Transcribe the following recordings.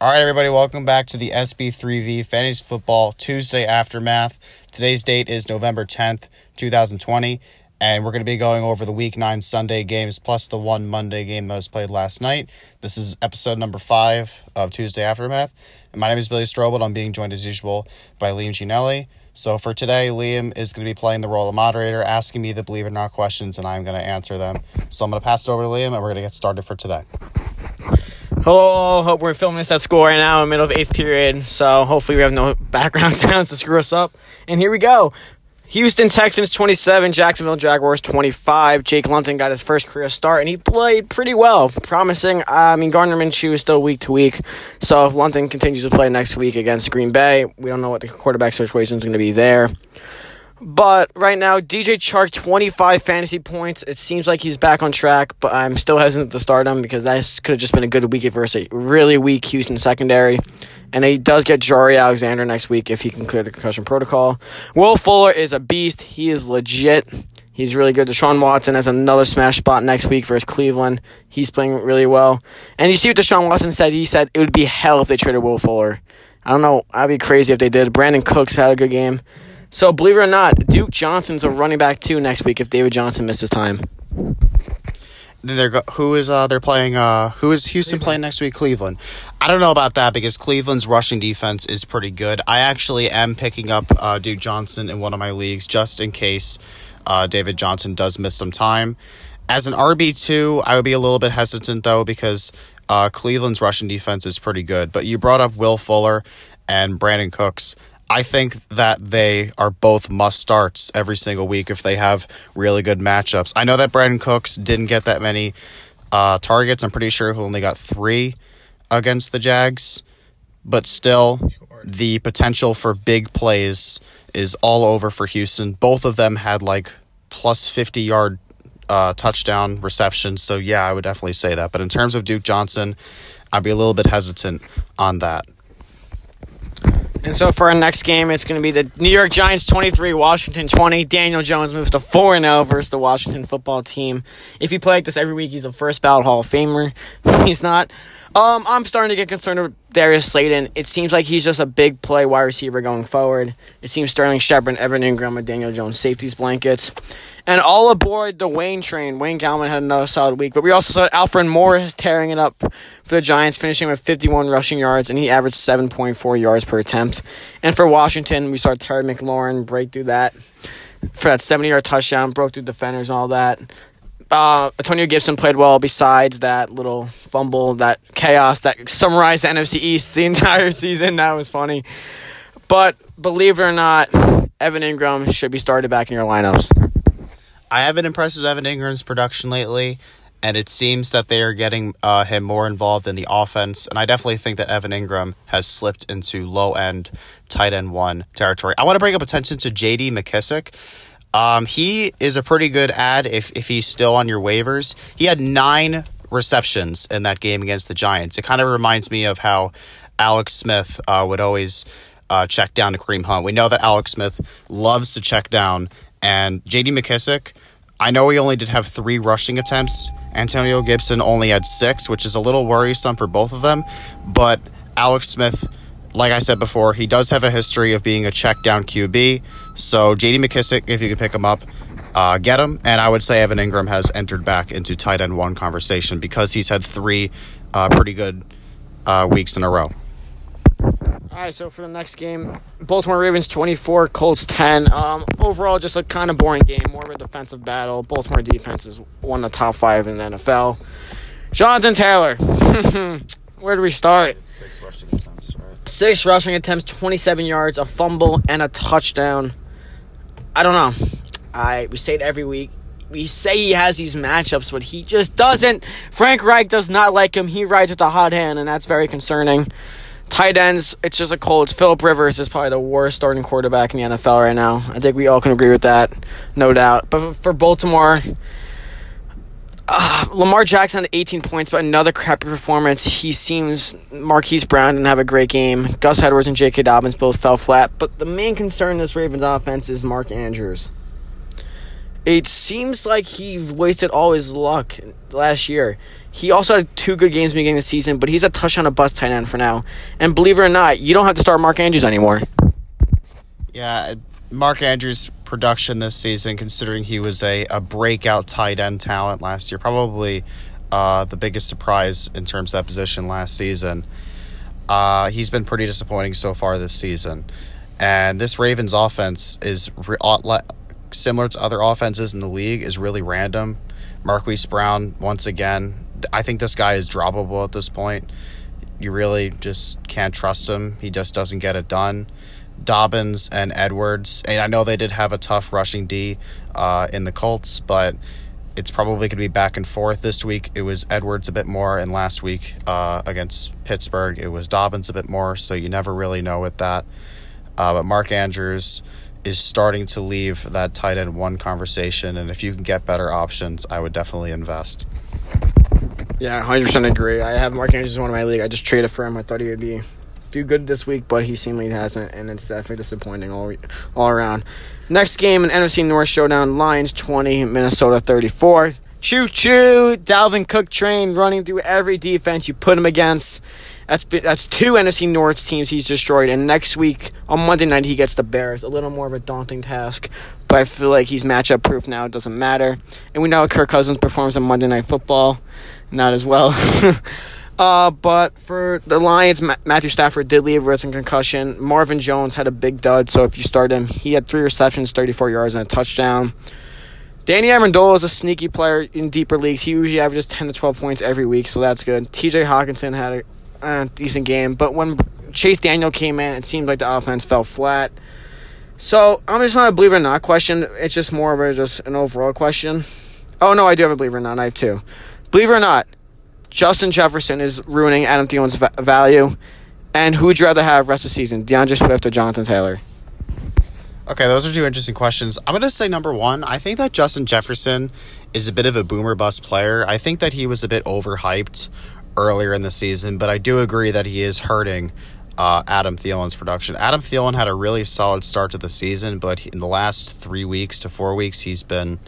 All right, everybody, welcome back to the SB3V Fantasy Football Tuesday Aftermath. Today's date is November 10th, 2020, and we're going to be going over the Week 9 Sunday games plus the one Monday game that was played last night. This is episode number 5 of Tuesday Aftermath. And my name is Billy Strobel. I'm being joined as usual by Liam Ginelli. So for today, Liam is going to be playing the role of moderator, asking me the believe it or not questions, and I'm going to answer them. So I'm going to pass it over to Liam, and we're going to get started for today. Hello, hope we're filming this at school right now in the middle of eighth period, so hopefully we have no background sounds to screw us up. And here we go. Houston Texans 27, Jacksonville Jaguars 25. Jake Luton got his first career start, and he played pretty well, promising. I mean, Gardner Minshew is still week to week, so if Luton continues to play next week against Green Bay, we don't know what the quarterback situation is going to be there. But right now, DJ Chark, 25 fantasy points. It seems like he's back on track, but I'm still hesitant to start him because that could have just been a good week versus a really weak Houston secondary. And he does get Jaire Alexander next week if he can clear the concussion protocol. Will Fuller is a beast. He is legit. He's really good. Deshaun Watson has another smash spot next week versus Cleveland. He's playing really well. And you see what Deshaun Watson said? He said it would be hell if they traded Will Fuller. I don't know. I'd be crazy if they did. Brandin Cooks had a good game. So believe it or not, Duke Johnson's a running back too next week if David Johnson misses time. Then they're go- who is uh they're playing uh who is Houston playing next week Cleveland. I don't know about that because Cleveland's rushing defense is pretty good. I actually am picking up uh, Duke Johnson in one of my leagues just in case uh, David Johnson does miss some time. As an RB two, I would be a little bit hesitant though because uh, Cleveland's rushing defense is pretty good. But you brought up Will Fuller and Brandin Cooks. I think that they are both must starts every single week if they have really good matchups. I know that Brandin Cooks didn't get that many uh, targets. I'm pretty sure he only got three against the Jags, but still, the potential for big plays is all over for Houston. Both of them had like plus 50 yard uh, touchdown receptions. So, yeah, I would definitely say that. But in terms of Duke Johnson, I'd be a little bit hesitant on that. And so for our next game, it's going to be the New York Giants 23, Washington 20. Daniel Jones moves to 4 0 versus the Washington football team. If he played like this every week, he's a first ballot Hall of Famer. He's not. Um, I'm starting to get concerned Darius Slayton. It seems like he's just a big play wide receiver going forward. It seems Sterling Shepard, Evan Engram, and Daniel Jones safeties blankets. And all aboard the Wayne train. Wayne Gallman had another solid week, but we also saw Alfred Morris tearing it up for the Giants, finishing with 51 rushing yards, and he averaged 7.4 yards per attempt. And for Washington, we saw Terry McLaurin break through that for that 70 yard touchdown, broke through defenders and all that. Uh, Antonio Gibson played well besides that little fumble, that chaos that summarized the NFC East the entire season. That was funny. But believe it or not, Evan Engram should be started back in your lineups. I have been impressed with Evan Engram's production lately, and it seems that they are getting uh, him more involved in the offense. And I definitely think that Evan Engram has slipped into low end, tight end one territory. I want to bring up attention to J.D. McKissic. Um, he is a pretty good ad if if he's still on your waivers. He had nine receptions in that game against the Giants. It kind of reminds me of how Alex Smith uh, would always uh, check down to Kareem Hunt. We know that Alex Smith loves to check down, and J.D. McKissic. I know he only did have three rushing attempts. Antonio Gibson only had six, which is a little worrisome for both of them. But Alex Smith, like I said before, he does have a history of being a check down QB. So JD McKissic, if you could pick him up, uh, get him. And I would say Evan Engram has entered back into tight end one conversation because he's had three uh, pretty good uh, weeks in a row. All right, so for the next game, Baltimore Ravens 24, Colts 10. Um, overall, just a kind of boring game, more of a defensive battle. Baltimore defense is one of the top five in the NFL. Jonathan Taylor, where do we start? Six rushing attempts, right? Six rushing attempts, 27 yards, a fumble, and a touchdown. I don't know. I we say it every week. We say he has these matchups, but he just doesn't. Frank Reich does not like him. He rides with a hot hand, and that's very concerning. Tight ends, it's just a cold. Philip Rivers is probably the worst starting quarterback in the NFL right now. I think we all can agree with that, no doubt. But for Baltimore, uh, Lamar Jackson had 18 points, but another crappy performance. He seems Marquise Brown didn't have a great game. Gus Edwards and J.K. Dobbins both fell flat. But the main concern in this Ravens offense is Mark Andrews. It seems like he wasted all his luck last year. He also had two good games beginning the season, but he's a touchdown a bust tight end for now. And believe it or not, you don't have to start Mark Andrews anymore. Yeah, Mark Andrews' production this season, considering he was a, a breakout tight end talent last year, probably uh, the biggest surprise in terms of that position last season. Uh, he's been pretty disappointing so far this season. And this Ravens offense is re- similar to other offenses in the league, is really random. Marquise Brown, once again, I think this guy is droppable at this point. You really just can't trust him. He just doesn't get it done. Dobbins and Edwards, and I know they did have a tough rushing D uh, in the Colts, but it's probably going to be back and forth this week. It was Edwards a bit more, and last week uh, against Pittsburgh, it was Dobbins a bit more, so you never really know with that. Uh, but Mark Andrews is starting to leave that tight end one conversation, and if you can get better options, I would definitely invest. Yeah, 100% agree. I have Mark Andrews in one of my league. I just traded for him. I thought he would be do good this week, but he seemingly hasn't, and it's definitely disappointing all all around. Next game, an NFC North showdown: Lions twenty, Minnesota thirty four. Choo choo! Dalvin Cook train running through every defense you put him against. That's that's two NFC North teams he's destroyed, and next week on Monday night he gets the Bears. A little more of a daunting task, but I feel like he's matchup proof now. It doesn't matter, and we know Kirk Cousins performs on Monday Night Football, not as well. Uh, but for the Lions, Ma- Matthew Stafford did leave with a concussion. Marvin Jones had a big dud, so if you start him, he had three receptions, 34 yards, and a touchdown. Danny Amendola is a sneaky player in deeper leagues. He usually averages 10 to 12 points every week, so that's good. TJ Hockenson had a uh, decent game, but when Chase Daniel came in, it seemed like the offense fell flat. So I'm just not a believer or not question. It's just more of a just an overall question. Oh no, I do have a believer or not. I have two. Believer or not, Justin Jefferson is ruining Adam Thielen's va- value. And who would you rather have rest of the season, D'Andre Swift or Jonathan Taylor? Okay, those are two interesting questions. I'm going to say number one, I think that Justin Jefferson is a bit of a boomer bust player. I think that he was a bit overhyped earlier in the season, but I do agree that he is hurting uh, Adam Thielen's production. Adam Thielen had a really solid start to the season, but in the last three weeks to four weeks, he's been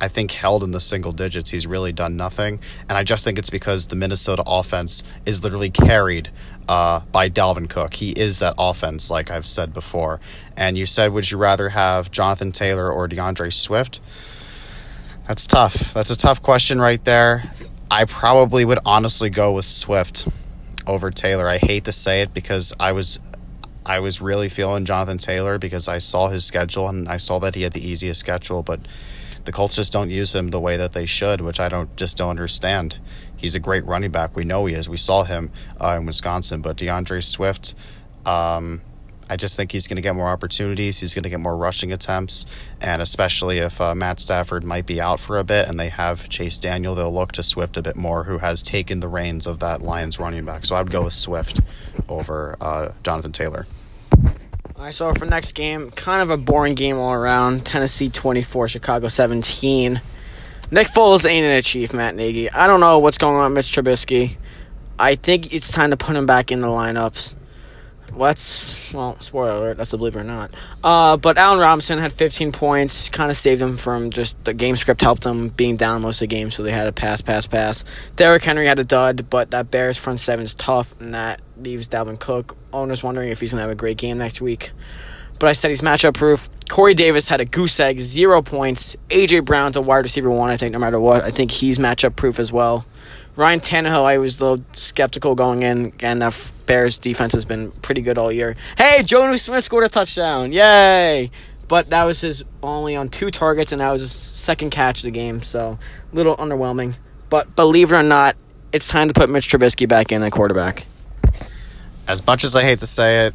I think, held in the single digits. He's really done nothing. And I just think it's because the Minnesota offense is literally carried uh, by Dalvin Cook. He is that offense, like I've said before. And you said, would you rather have Jonathan Taylor or D'Andre Swift? That's tough. That's a tough question right there. I probably would honestly go with Swift over Taylor. I hate to say it because I was I was really feeling Jonathan Taylor because I saw his schedule and I saw that he had the easiest schedule, but the Colts just don't use him the way that they should, which I don't just don't understand. He's a great running back. We know he is. We saw him uh, in Wisconsin, but D'Andre Swift. Um, I just think he's going to get more opportunities. He's going to get more rushing attempts, and especially if uh, Matt Stafford might be out for a bit and they have Chase Daniel, they'll look to Swift a bit more, who has taken the reins of that Lions running back. So I would go with Swift over uh, Jonathan Taylor. All right, so for next game, kind of a boring game all around. Tennessee 24, Chicago 17. Nick Foles ain't an chief, Matt Nagy. I don't know what's going on with Mitch Trubisky. I think it's time to put him back in the lineups. What's well, spoiler alert, that's a believe or not. Uh, but Allen Robinson had 15 points, kind of saved him from just the game script helped them being down most of the game, so they had a pass, pass, pass. Derrick Henry had a dud, but that Bears front seven is tough, and that leaves Dalvin Cook. Owner's wondering if he's gonna have a great game next week. But I said he's matchup proof. Corey Davis had a goose egg, zero points. AJ Brown to wide receiver one. I think no matter what, I think he's matchup proof as well. Ryan Tannehill, I was a little skeptical going in, and the Bears defense has been pretty good all year. Hey, Jonnu Smith scored a touchdown! Yay! But that was his only on two targets, and that was his second catch of the game, so a little underwhelming. But believe it or not, it's time to put Mitch Trubisky back in at quarterback. As much as I hate to say it,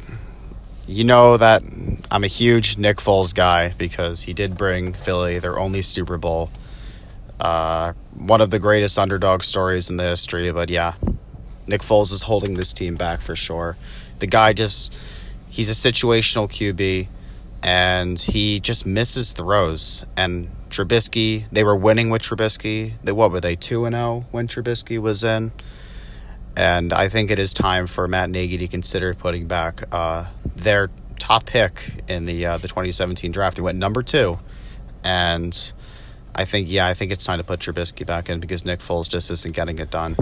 you know that I'm a huge Nick Foles guy because he did bring Philly their only Super Bowl. Uh, one of the greatest underdog stories in the history, but yeah, Nick Foles is holding this team back for sure. The guy just, he's a situational QB, and he just misses throws. And Trubisky, they were winning with Trubisky. They, what were they, 2 0 when Trubisky was in? And I think it is time for Matt Nagy to consider putting back uh, their top pick in the uh, the 2017 draft. They went number two, and I think yeah, I think it's time to put Trubisky back in because Nick Foles just isn't getting it done.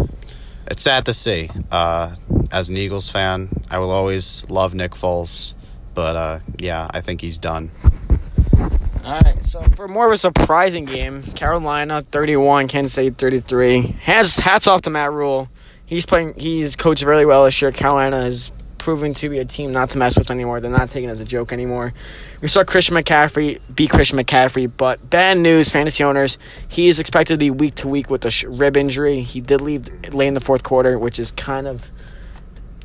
It's sad to see. Uh, as an Eagles fan, I will always love Nick Foles, but uh, yeah, I think he's done. All right, so for more of a surprising game, Carolina 31, Kansas City 33. Hats hats off to Matt Rhule. He's playing. He's coached really well this year. Carolina is proven to be a team not to mess with anymore. They're not taken as a joke anymore. We saw Christian McCaffrey beat Christian McCaffrey, but bad news, fantasy owners. He is expected to be week to week with a rib injury. He did leave late in the fourth quarter, which is kind of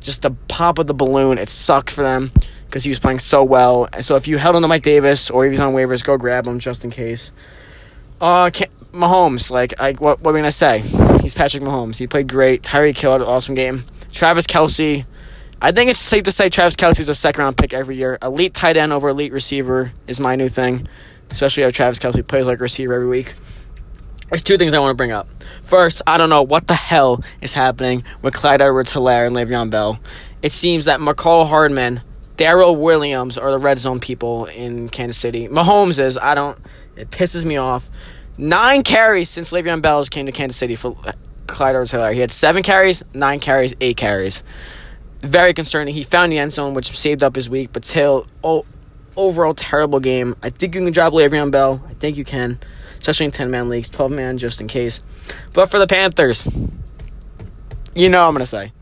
just the pop of the balloon. It sucks for them because he was playing so well. So if you held on to Mike Davis or if he's on waivers, go grab him just in case. Uh, Mahomes, like, I, what, what are we gonna say? He's Patrick Mahomes. He played great. Tyreek Hill had an awesome game. Travis Kelce. I think it's safe to say Travis Kelce's a second round pick every year. Elite tight end over elite receiver is my new thing. Especially how Travis Kelce plays like receiver every week. There's two things I want to bring up. First, I don't know what the hell is happening with Clyde Edwards Helaire and Le'Veon Bell. It seems that Mecole Hardman, Darrel Williams are the red zone people in Kansas City. Mahomes is, I don't, it pisses me off. Nine carries since Le'Veon Bell came to Kansas City for Clyde Edwards Helaire. He had seven carries, nine carries, eight carries. Very concerning. He found the end zone, which saved up his week, but still, oh, overall terrible game. I think you can drop Le'Veon Bell. I think you can, especially in 10 man leagues, 12 man just in case. But for the Panthers, you know I'm going to say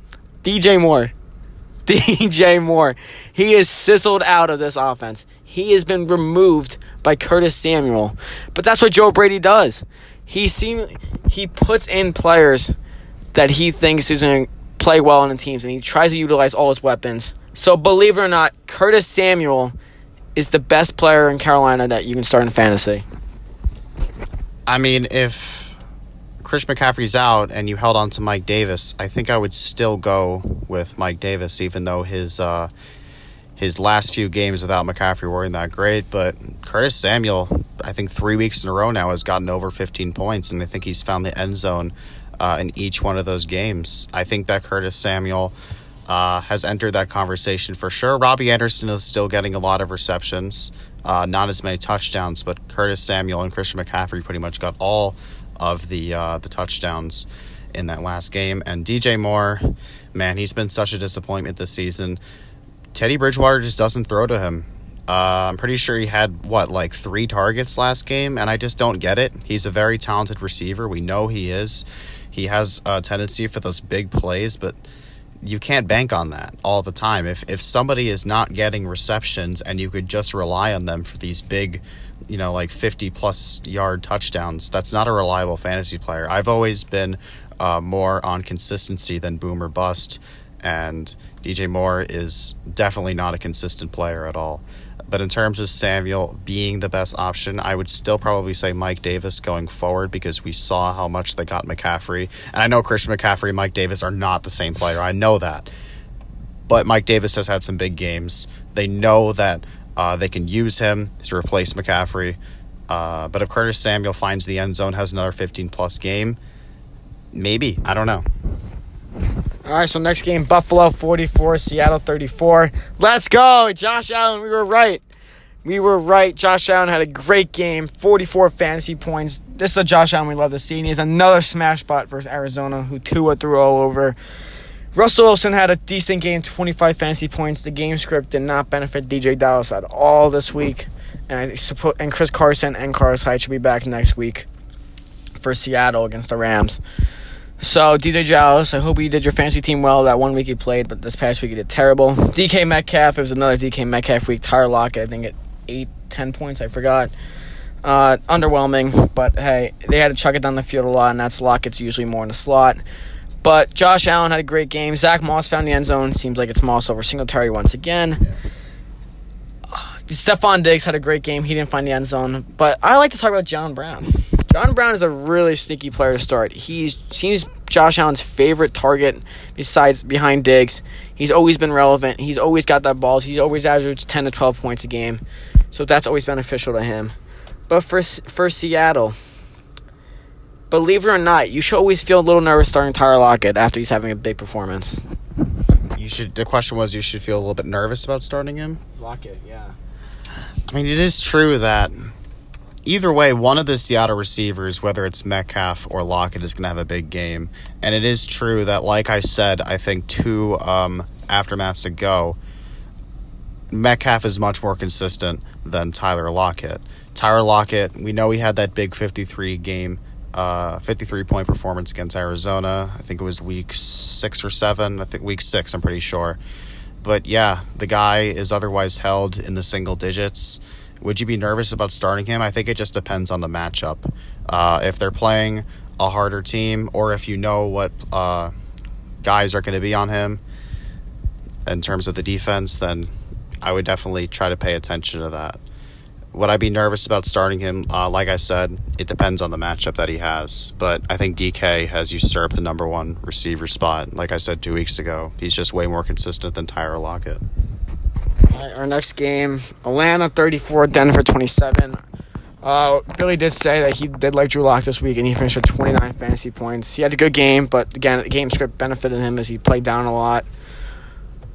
DJ Moore. DJ Moore. He is sizzled out of this offense. He has been removed by Curtis Samuel. But that's what Joe Brady does. He seem he puts in players that he thinks is going to play well on the teams and he tries to utilize all his weapons. So believe it or not, Curtis Samuel is the best player in Carolina that you can start in fantasy. I mean, if Chris McCaffrey's out and you held on to Mike Davis, I think I would still go with Mike Davis, even though his uh, his last few games without McCaffrey weren't that great. But Curtis Samuel, I think three weeks in a row now, has gotten over 15 points, and I think he's found the end zone uh, in each one of those games. I think that Curtis Samuel. Uh, has entered that conversation for sure. Robbie Anderson is still getting a lot of receptions, uh, not as many touchdowns, but Curtis Samuel and Christian McCaffrey pretty much got all of the uh, the touchdowns in that last game. And DJ Moore, man, he's been such a disappointment this season. Teddy Bridgewater just doesn't throw to him. Uh, I'm pretty sure he had what like three targets last game, and I just don't get it. He's a very talented receiver. We know he is. He has a tendency for those big plays, but you can't bank on that all the time. If if somebody is not getting receptions and you could just rely on them for these big, you know, like 50 plus yard touchdowns, that's not a reliable fantasy player. I've always been uh, more on consistency than boom or bust, and DJ Moore is definitely not a consistent player at all. But in terms of Samuel being the best option, I would still probably say Mike Davis going forward because we saw how much they got McCaffrey. And I know Christian McCaffrey and Mike Davis are not the same player. I know that. But Mike Davis has had some big games. They know that uh, they can use him to replace McCaffrey. Uh, but if Curtis Samuel finds the end zone, has another 15 plus game, maybe. I don't know. All right, so next game Buffalo 44, Seattle 34. Let's go. Josh Allen, we were right. We were right. Josh Allen had a great game, 44 fantasy points. This is a Josh Allen we love to see. And he has another smash spot versus Arizona, who Tua threw all over. Russell Wilson had a decent game, 25 fantasy points. The game script did not benefit DeeJay Dallas at all this week. And I suppose and Chris Carson and Carlos Hyde should be back next week for Seattle against the Rams. So DeeJay Dallas, I hope you did your fantasy team well that one week you played, but this past week you did terrible. DK Metcalf, it was another DK Metcalf week. Tyler Lockett, I think at eight, ten points, I forgot. Uh, underwhelming, but hey, they had to chuck it down the field a lot, and that's Lockett's usually more in the slot. But Josh Allen had a great game. Zach Moss found the end zone. Seems like it's Moss over Singletary once again. Uh, Stefon Diggs had a great game. He didn't find the end zone. But I like to talk about John Brown. John Brown is a really sneaky player to start. He seems Josh Allen's favorite target besides behind Diggs. He's always been relevant. He's always got that ball. He's always averaged 10 to 12 points a game. So that's always beneficial to him. But for for Seattle, believe it or not, you should always feel a little nervous starting Tyler Lockett after he's having a big performance. You should. The question was, you should feel a little bit nervous about starting him. Lockett, yeah. I mean, it is true that either way, one of the Seattle receivers, whether it's Metcalf or Lockett, is going to have a big game. And it is true that, like I said, I think two um, aftermaths ago, Metcalf is much more consistent than Tyler Lockett. Tyler Lockett, we know he had that big 53 game, uh, 53 point performance against Arizona. I think it was week six or seven. I think week six, I'm pretty sure. But yeah, the guy is otherwise held in the single digits. Would you be nervous about starting him? I think it just depends on the matchup. Uh, if they're playing a harder team, or if you know what uh, guys are going to be on him in terms of the defense, then I would definitely try to pay attention to that. Would I be nervous about starting him? Uh, like I said, it depends on the matchup that he has. But I think DK has usurped the number one receiver spot. Like I said two weeks ago, he's just way more consistent than Tyler Lockett. Right, our next game, Atlanta 34, Denver 27. Uh, Billy did say that he did like Drew Lock this week, and he finished with 29 fantasy points. He had a good game, but again, the game script benefited him as he played down a lot.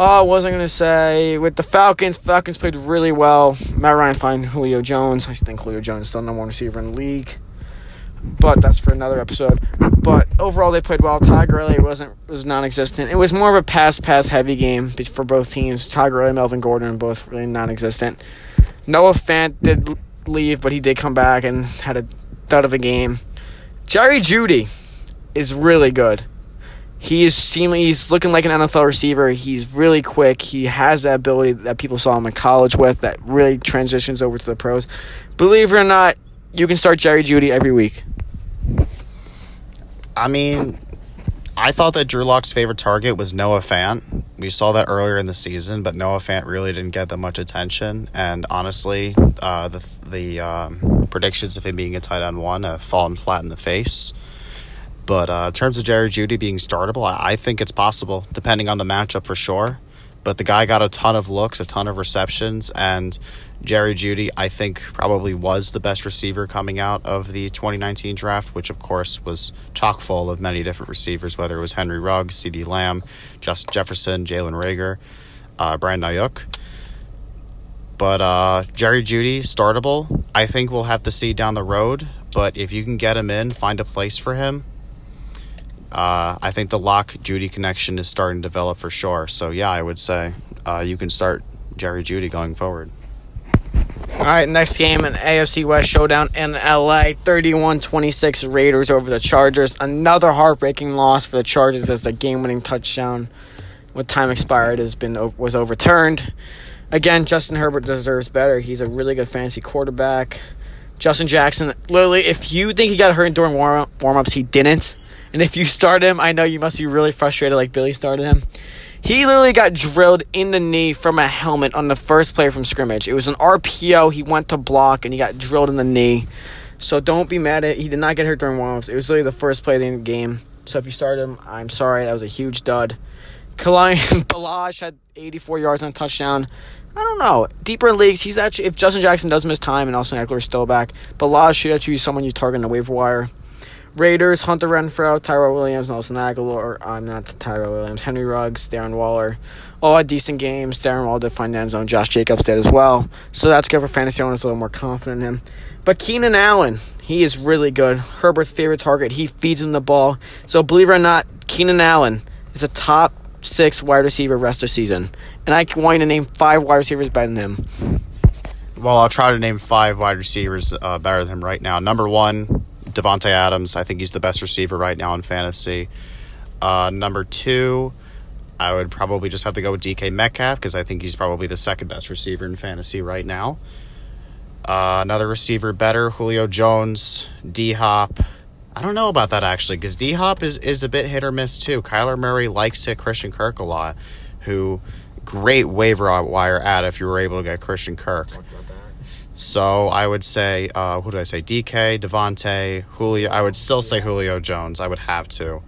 Uh, what was I going to say? With the Falcons, Falcons played really well. Matt Ryan find Julio Jones. I think Julio Jones is still number one receiver in the league. But that's for another episode. But overall, they played well. Todd Gurley wasn't was non-existent. It was more of a pass pass heavy game for both teams. Todd Gurley, Melvin Gordon, both really non-existent. Noah Fant did leave, but he did come back and had a thud of a game. Jerry Jeudy is really good. He is seeming he's looking like an NFL receiver. He's really quick. He has that ability that people saw him in college with that really transitions over to the pros. Believe it or not, you can start Jerry Jeudy every week. I mean, I thought that Drew Lock's favorite target was Noah Fant. We saw that earlier in the season, but Noah Fant really didn't get that much attention. And honestly, uh, the the um, predictions of him being a tight end one have fallen flat in the face. But uh, in terms of Jerry Jeudy being startable, I, I think it's possible, depending on the matchup for sure. But the guy got a ton of looks, a ton of receptions, and Jerry Jeudy, I think, probably was the best receiver coming out of the 2019 draft, which of course was chock full of many different receivers, whether it was Henry Ruggs, CeeDee Lamb, Justin Jefferson, Jalen Reagor, uh, Brandon Aiyuk. But uh, Jerry Jeudy, startable. I think we'll have to see down the road. But if you can get him in, find a place for him, uh, I think the Lock Jeudy connection is starting to develop for sure. So yeah, I would say uh, you can start Jerry Jeudy going forward. All right, next game an AFC West showdown in LA. 31-26 Raiders over the Chargers. Another heartbreaking loss for the Chargers as the game-winning touchdown with time expired has been was overturned. Again, Justin Herbert deserves better. He's a really good fantasy quarterback. Justin Jackson, literally, if you think he got hurt during warm ups, he didn't. And if you start him, I know you must be really frustrated like Billy started him. He literally got drilled in the knee from a helmet on the first play from scrimmage. It was an RPO. He went to block and he got drilled in the knee. So don't be mad at. He did not get hurt during warmups. It was literally the first play of the game. So if you started him, I'm sorry. That was a huge dud. Kalen Ballage had 84 yards on a touchdown. I don't know. Deeper in leagues, he's actually if Justin Jackson does miss time and Austin Ekeler is still back, Ballage should actually be someone you target in the waiver wire. Raiders, Hunter Renfrow, Tyrell Williams, Nelson Agholor. I'm not Tyrell Williams. Henry Ruggs, Darren Waller. All had decent games. Darren Waller did find end zone. Josh Jacobs did as well. So that's good for fantasy owners, a little more confident in him. But Keenan Allen, he is really good. Herbert's favorite target. He feeds him the ball. So believe it or not, Keenan Allen is a top six wide receiver rest of season. And I want you to name five wide receivers better than him. Well, I'll try to name five wide receivers uh, better than him right now. Number one, Davante Adams. I think he's the best receiver right now in fantasy. Uh, number two, I would probably just have to go with DK Metcalf because I think he's probably the second best receiver in fantasy right now. Uh, another receiver better, Julio Jones, D Hop. I don't know about that actually because D Hop is, is a bit hit or miss too. Kyler Murray likes to Christian Kirk a lot, who great waiver wire ad if you were able to get Christian Kirk. So I would say, uh, who do I say? DK, Davante, Julio. I would still say Julio Jones. I would have to.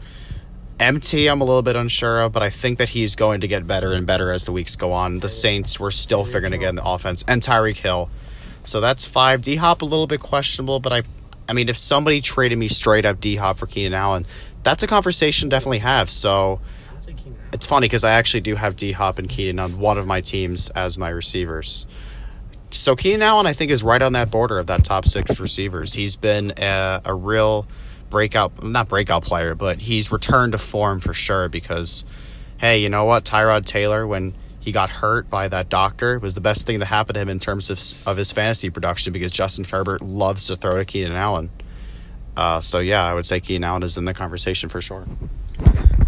MT, I'm a little bit unsure of, but I think that he's going to get better and better as the weeks go on. The Saints were still figuring to get in the offense, and Tyreek Hill. So that's five. D Hop a little bit questionable, but I, I mean, if somebody traded me straight up D Hop for Keenan Allen, that's a conversation definitely have. So it's funny because I actually do have D Hop and Keenan on one of my teams as my receivers. So Keenan Allen, I think, is right on that border of that top six receivers. He's been a, a real breakout, not breakout player, but he's returned to form for sure because, hey, you know what? Tyrod Taylor, when he got hurt by that doctor, was the best thing that happened to him in terms of, of his fantasy production because Justin Herbert loves to throw to Keenan Allen. Uh, so, yeah, I would say Keenan Allen is in the conversation for sure.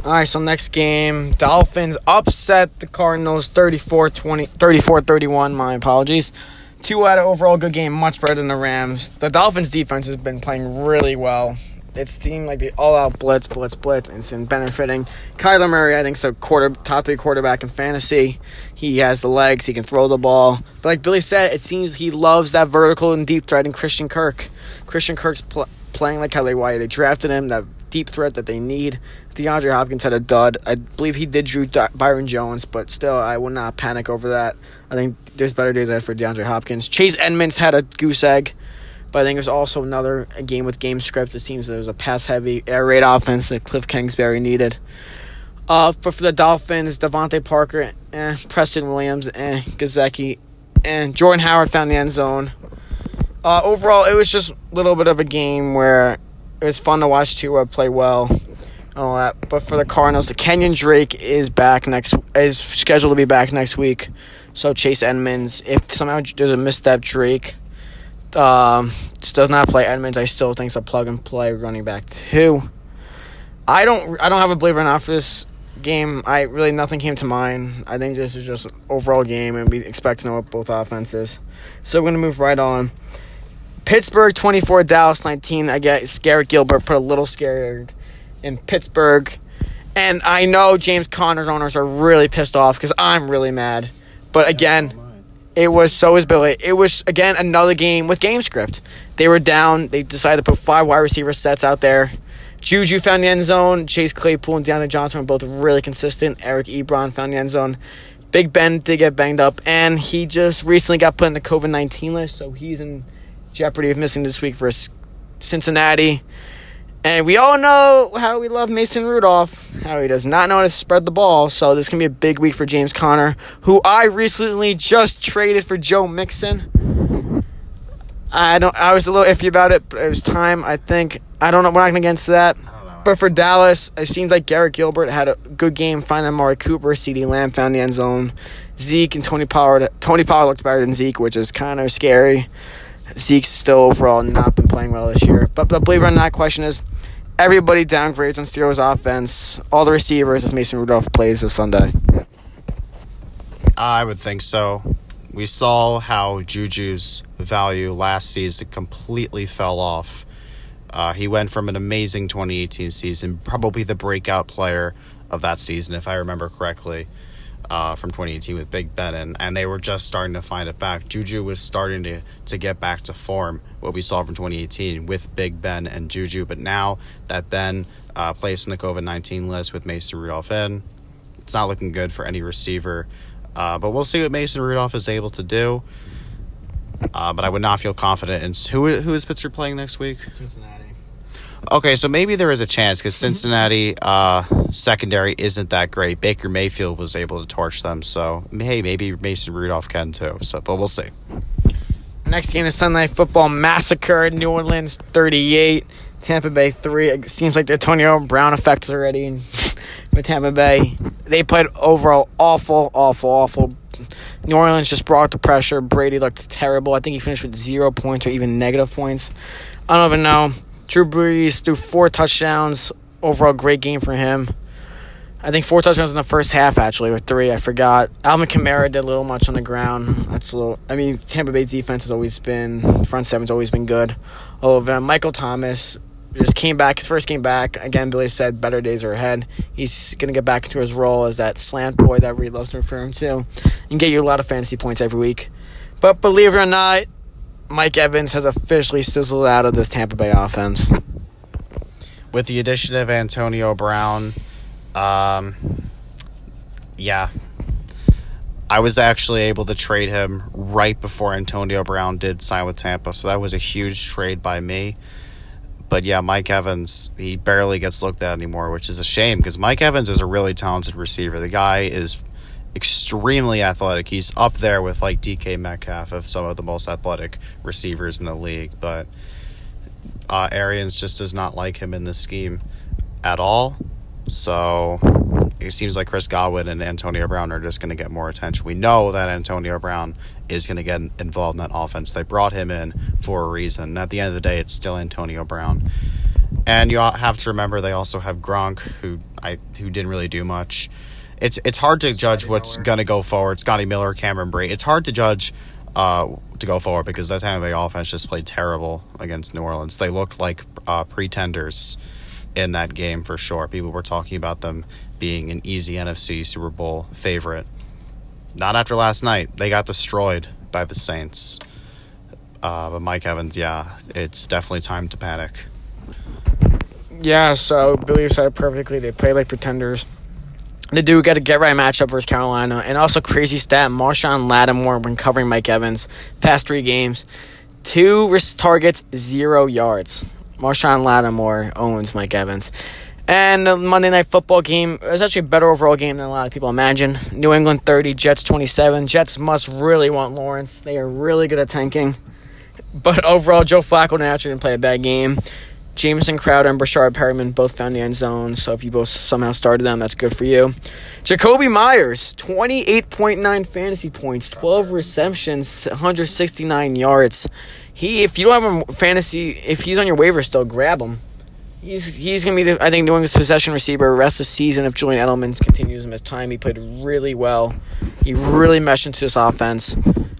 All right, so next game, Dolphins upset the Cardinals 34-20 34-31, my apologies. Two out of overall good game, much better than the Rams. The Dolphins defense has been playing really well. It's seemed like the all-out blitz, blitz, blitz, and it's been benefiting. Kyler Murray, I think, is a quarter top three quarterback in fantasy. He has the legs, he can throw the ball. But like Billy said, it seems he loves that vertical and deep threat in Christian Kirk. Christian Kirk's pl- playing like how they they drafted him. That deep threat that they need. DeAndre Hopkins had a dud. I believe he did drew Byron Jones, but still, I would not panic over that. I think there's better days ahead for DeAndre Hopkins. Chase Edmonds had a goose egg, but I think there's also another game with game script. It seems there was a pass heavy air raid offense that Cliff Kingsbury needed. Uh, but for the Dolphins, DeVante Parker, eh, Preston Williams, eh, Gesicki, and Jordan Howard found the end zone. Uh, overall, it was just a little bit of a game where it was fun to watch Tua play well and all that. But for the Cardinals, the Kenyon Drake is back next is scheduled to be back next week. So Chase Edmonds, if somehow there's a misstep, Drake um, does not play Edmonds. I still think it's a plug and play running back too. I don't I don't have a believer enough for this game. I really nothing came to mind. I think this is just an overall game, and we expect to know what both offenses. So we're gonna move right on. Pittsburgh 24, Dallas 19. I guess Garrett Gilbert put a little scared in Pittsburgh. And I know James Conner's owners are really pissed off because I'm really mad. But again, it was so is Billy. It was again another game with game script. They were down. They decided to put five wide receiver sets out there. Juju found the end zone. Chase Claypool and Diontae Johnson were both really consistent. Eric Ebron found the end zone. Big Ben did get banged up, and he just recently got put in the COVID 19 list, so he's in jeopardy of missing this week versus Cincinnati. And we all know how we love Mason Rudolph, how he does not know how to spread the ball. So this can be a big week for James Conner, who I recently just traded for Joe Mixon. I don't. I was a little iffy about it, but it was time. I think I don't know. We're not going into that. But for Dallas, it seems like Garrett Gilbert had a good game finding Amari Cooper. CeeDee Lamb found the end zone. Zeke and Tony Pollard. Tony Pollard looked better than Zeke, which is kind of scary. Zeke's still overall not been playing well this year. But the believer in that question is everybody downgrades on Steelers offense. All the receivers if Mason Rudolph plays this Sunday. I would think so. We saw how Juju's value last season completely fell off. Uh, he went from an amazing 2018 season, probably the breakout player of that season, if I remember correctly, uh, from 2018 with Big Ben, and, and they were just starting to find it back. Juju was starting to, to get back to form, what we saw from 2018 with Big Ben and Juju. But now that Ben uh, placed in the COVID 19 list with Mason Rudolph in, it's not looking good for any receiver. Uh, but we'll see what Mason Rudolph is able to do. Uh, but I would not feel confident in who who is Pittsburgh playing next week. Cincinnati. Okay, so maybe there is a chance because Cincinnati uh, secondary isn't that great. Baker Mayfield was able to torch them, so hey, maybe Mason Rudolph can too. So, but we'll see. Next game is Sunday Football Massacre. New Orleans 38, Tampa Bay 3. It seems like the Antonio Brown effect is already in with Tampa Bay. They played overall awful, awful, awful. New Orleans just brought the pressure. Brady looked terrible. I think he finished with zero points or even negative points. I don't even know. Drew Brees threw four touchdowns. Overall, great game for him. I think four touchdowns in the first half, actually, with three. I forgot. Alvin Kamara did a little much on the ground. That's a little. I mean, Tampa Bay's defense has always been front seven's always been good. All of them. Michael Thomas just came back. His first game back. Again, Billy said better days are ahead. He's gonna get back into his role as that slant boy that Reed loves to refer him to, and get you a lot of fantasy points every week. But believe it or not, Mike Evans has officially sizzled out of this Tampa Bay offense. With the addition of Antonio Brown, um, yeah, I was actually able to trade him right before Antonio Brown did sign with Tampa, so that was a huge trade by me. But yeah, Mike Evans, he barely gets looked at anymore, which is a shame because Mike Evans is a really talented receiver. The guy is extremely athletic. He's up there with like DK Metcalf of some of the most athletic receivers in the league, but uh, Arians just does not like him in this scheme at all. So it seems like Chris Godwin and Antonio Brown are just going to get more attention. We know that Antonio Brown is going to get involved in that offense. They brought him in for a reason. And at the end of the day, it's still Antonio Brown. And you have to remember they also have Gronk, who I who didn't really do much. It's it's hard to judge what's going to go forward. Scotty Miller, Cameron Brate. It's hard to judge uh, to go forward because that Tampa Bay offense just played terrible against New Orleans. They looked like uh, pretenders in that game for sure. People were talking about them being an easy NFC Super Bowl favorite. Not after last night. They got destroyed by the Saints. Uh, but Mike Evans, yeah, it's definitely time to panic. Yeah, so Billy said it perfectly. They play like pretenders. They do get a get right matchup versus Carolina. And also, crazy stat Marshon Lattimore when covering Mike Evans, past three games, two targets, zero yards. Marshon Lattimore owns Mike Evans. And the Monday Night Football game was actually a better overall game than a lot of people imagine. New England 30, Jets 27. Jets must really want Lawrence. They are really good at tanking. But overall, Joe Flacco naturally didn't play a bad game. Jamison Crowder and Breshad Perriman both found the end zone, so if you both somehow started them, that's good for you. Jakobi Meyers, 28.9 fantasy points, 12 receptions, 169 yards. He, if you don't have a fantasy, if he's on your waiver still, grab him. He's he's gonna be, the, I think, doing his possession receiver rest of the season if Julian Edelman continues him his time. He played really well. He really meshed into this offense.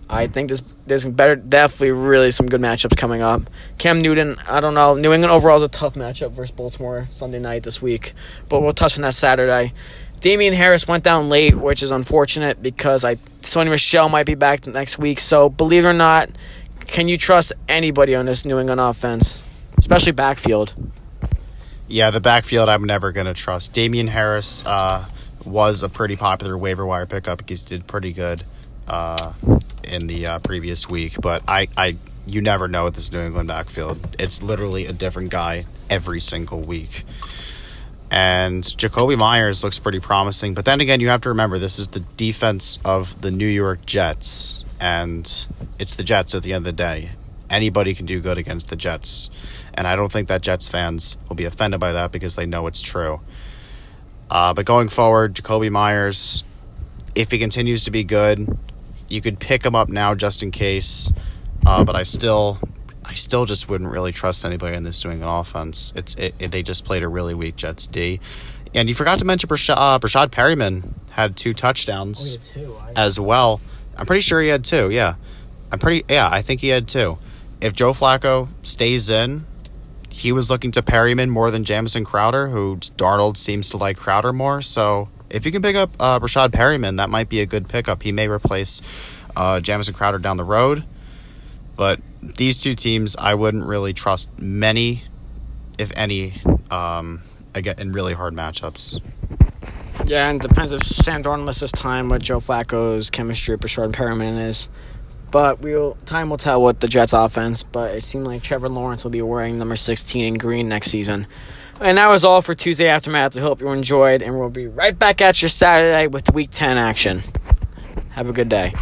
I think there's there's better definitely really some good matchups coming up. Cam Newton, I don't know. New England overall is a tough matchup versus Baltimore Sunday night this week, but we'll touch on that Saturday. Damien Harris went down late, which is unfortunate because I Sony Michel might be back next week. So believe it or not, can you trust anybody on this New England offense, especially backfield? Yeah, the backfield I'm never going to trust. Damien Harris uh, was a pretty popular waiver wire pickup because he did pretty good. Uh, in the uh, previous week, but I, I, you never know with this New England backfield. It's literally a different guy every single week. And Jakobi Meyers looks pretty promising, but then again, you have to remember this is the defense of the New York Jets, and it's the Jets at the end of the day. Anybody can do good against the Jets, and I don't think that Jets fans will be offended by that because they know it's true. Uh, but going forward, Jakobi Meyers, if he continues to be good, you could pick him up now just in case, uh, but I still, I still just wouldn't really trust anybody in this doing an offense. It's it, it, they just played a really weak Jets D, and you forgot to mention Breshad, uh, Breshad Perriman had two touchdowns oh, two. as well. I'm pretty sure he had two. Yeah, I'm pretty. Yeah, I think he had two. If Joe Flacco stays in, he was looking to Perriman more than Jamison Crowder, who Darnold seems to like Crowder more. So if you can pick up uh, Rashad Perriman, that might be a good pickup. He may replace uh, Jamison Crowder down the road. But these two teams, I wouldn't really trust many, if any, um, again in really hard matchups. Yeah, and depends if Sam Darnold misses time what Joe Flacco's chemistry with Rashad Perriman is. But we'll time will tell what the Jets offense. But it seemed like Trevor Lawrence will be wearing number 16 in green next season. And that was all for Tuesday Aftermath. I hope you enjoyed, and we'll be right back at you Saturday with Week 10 action. Have a good day.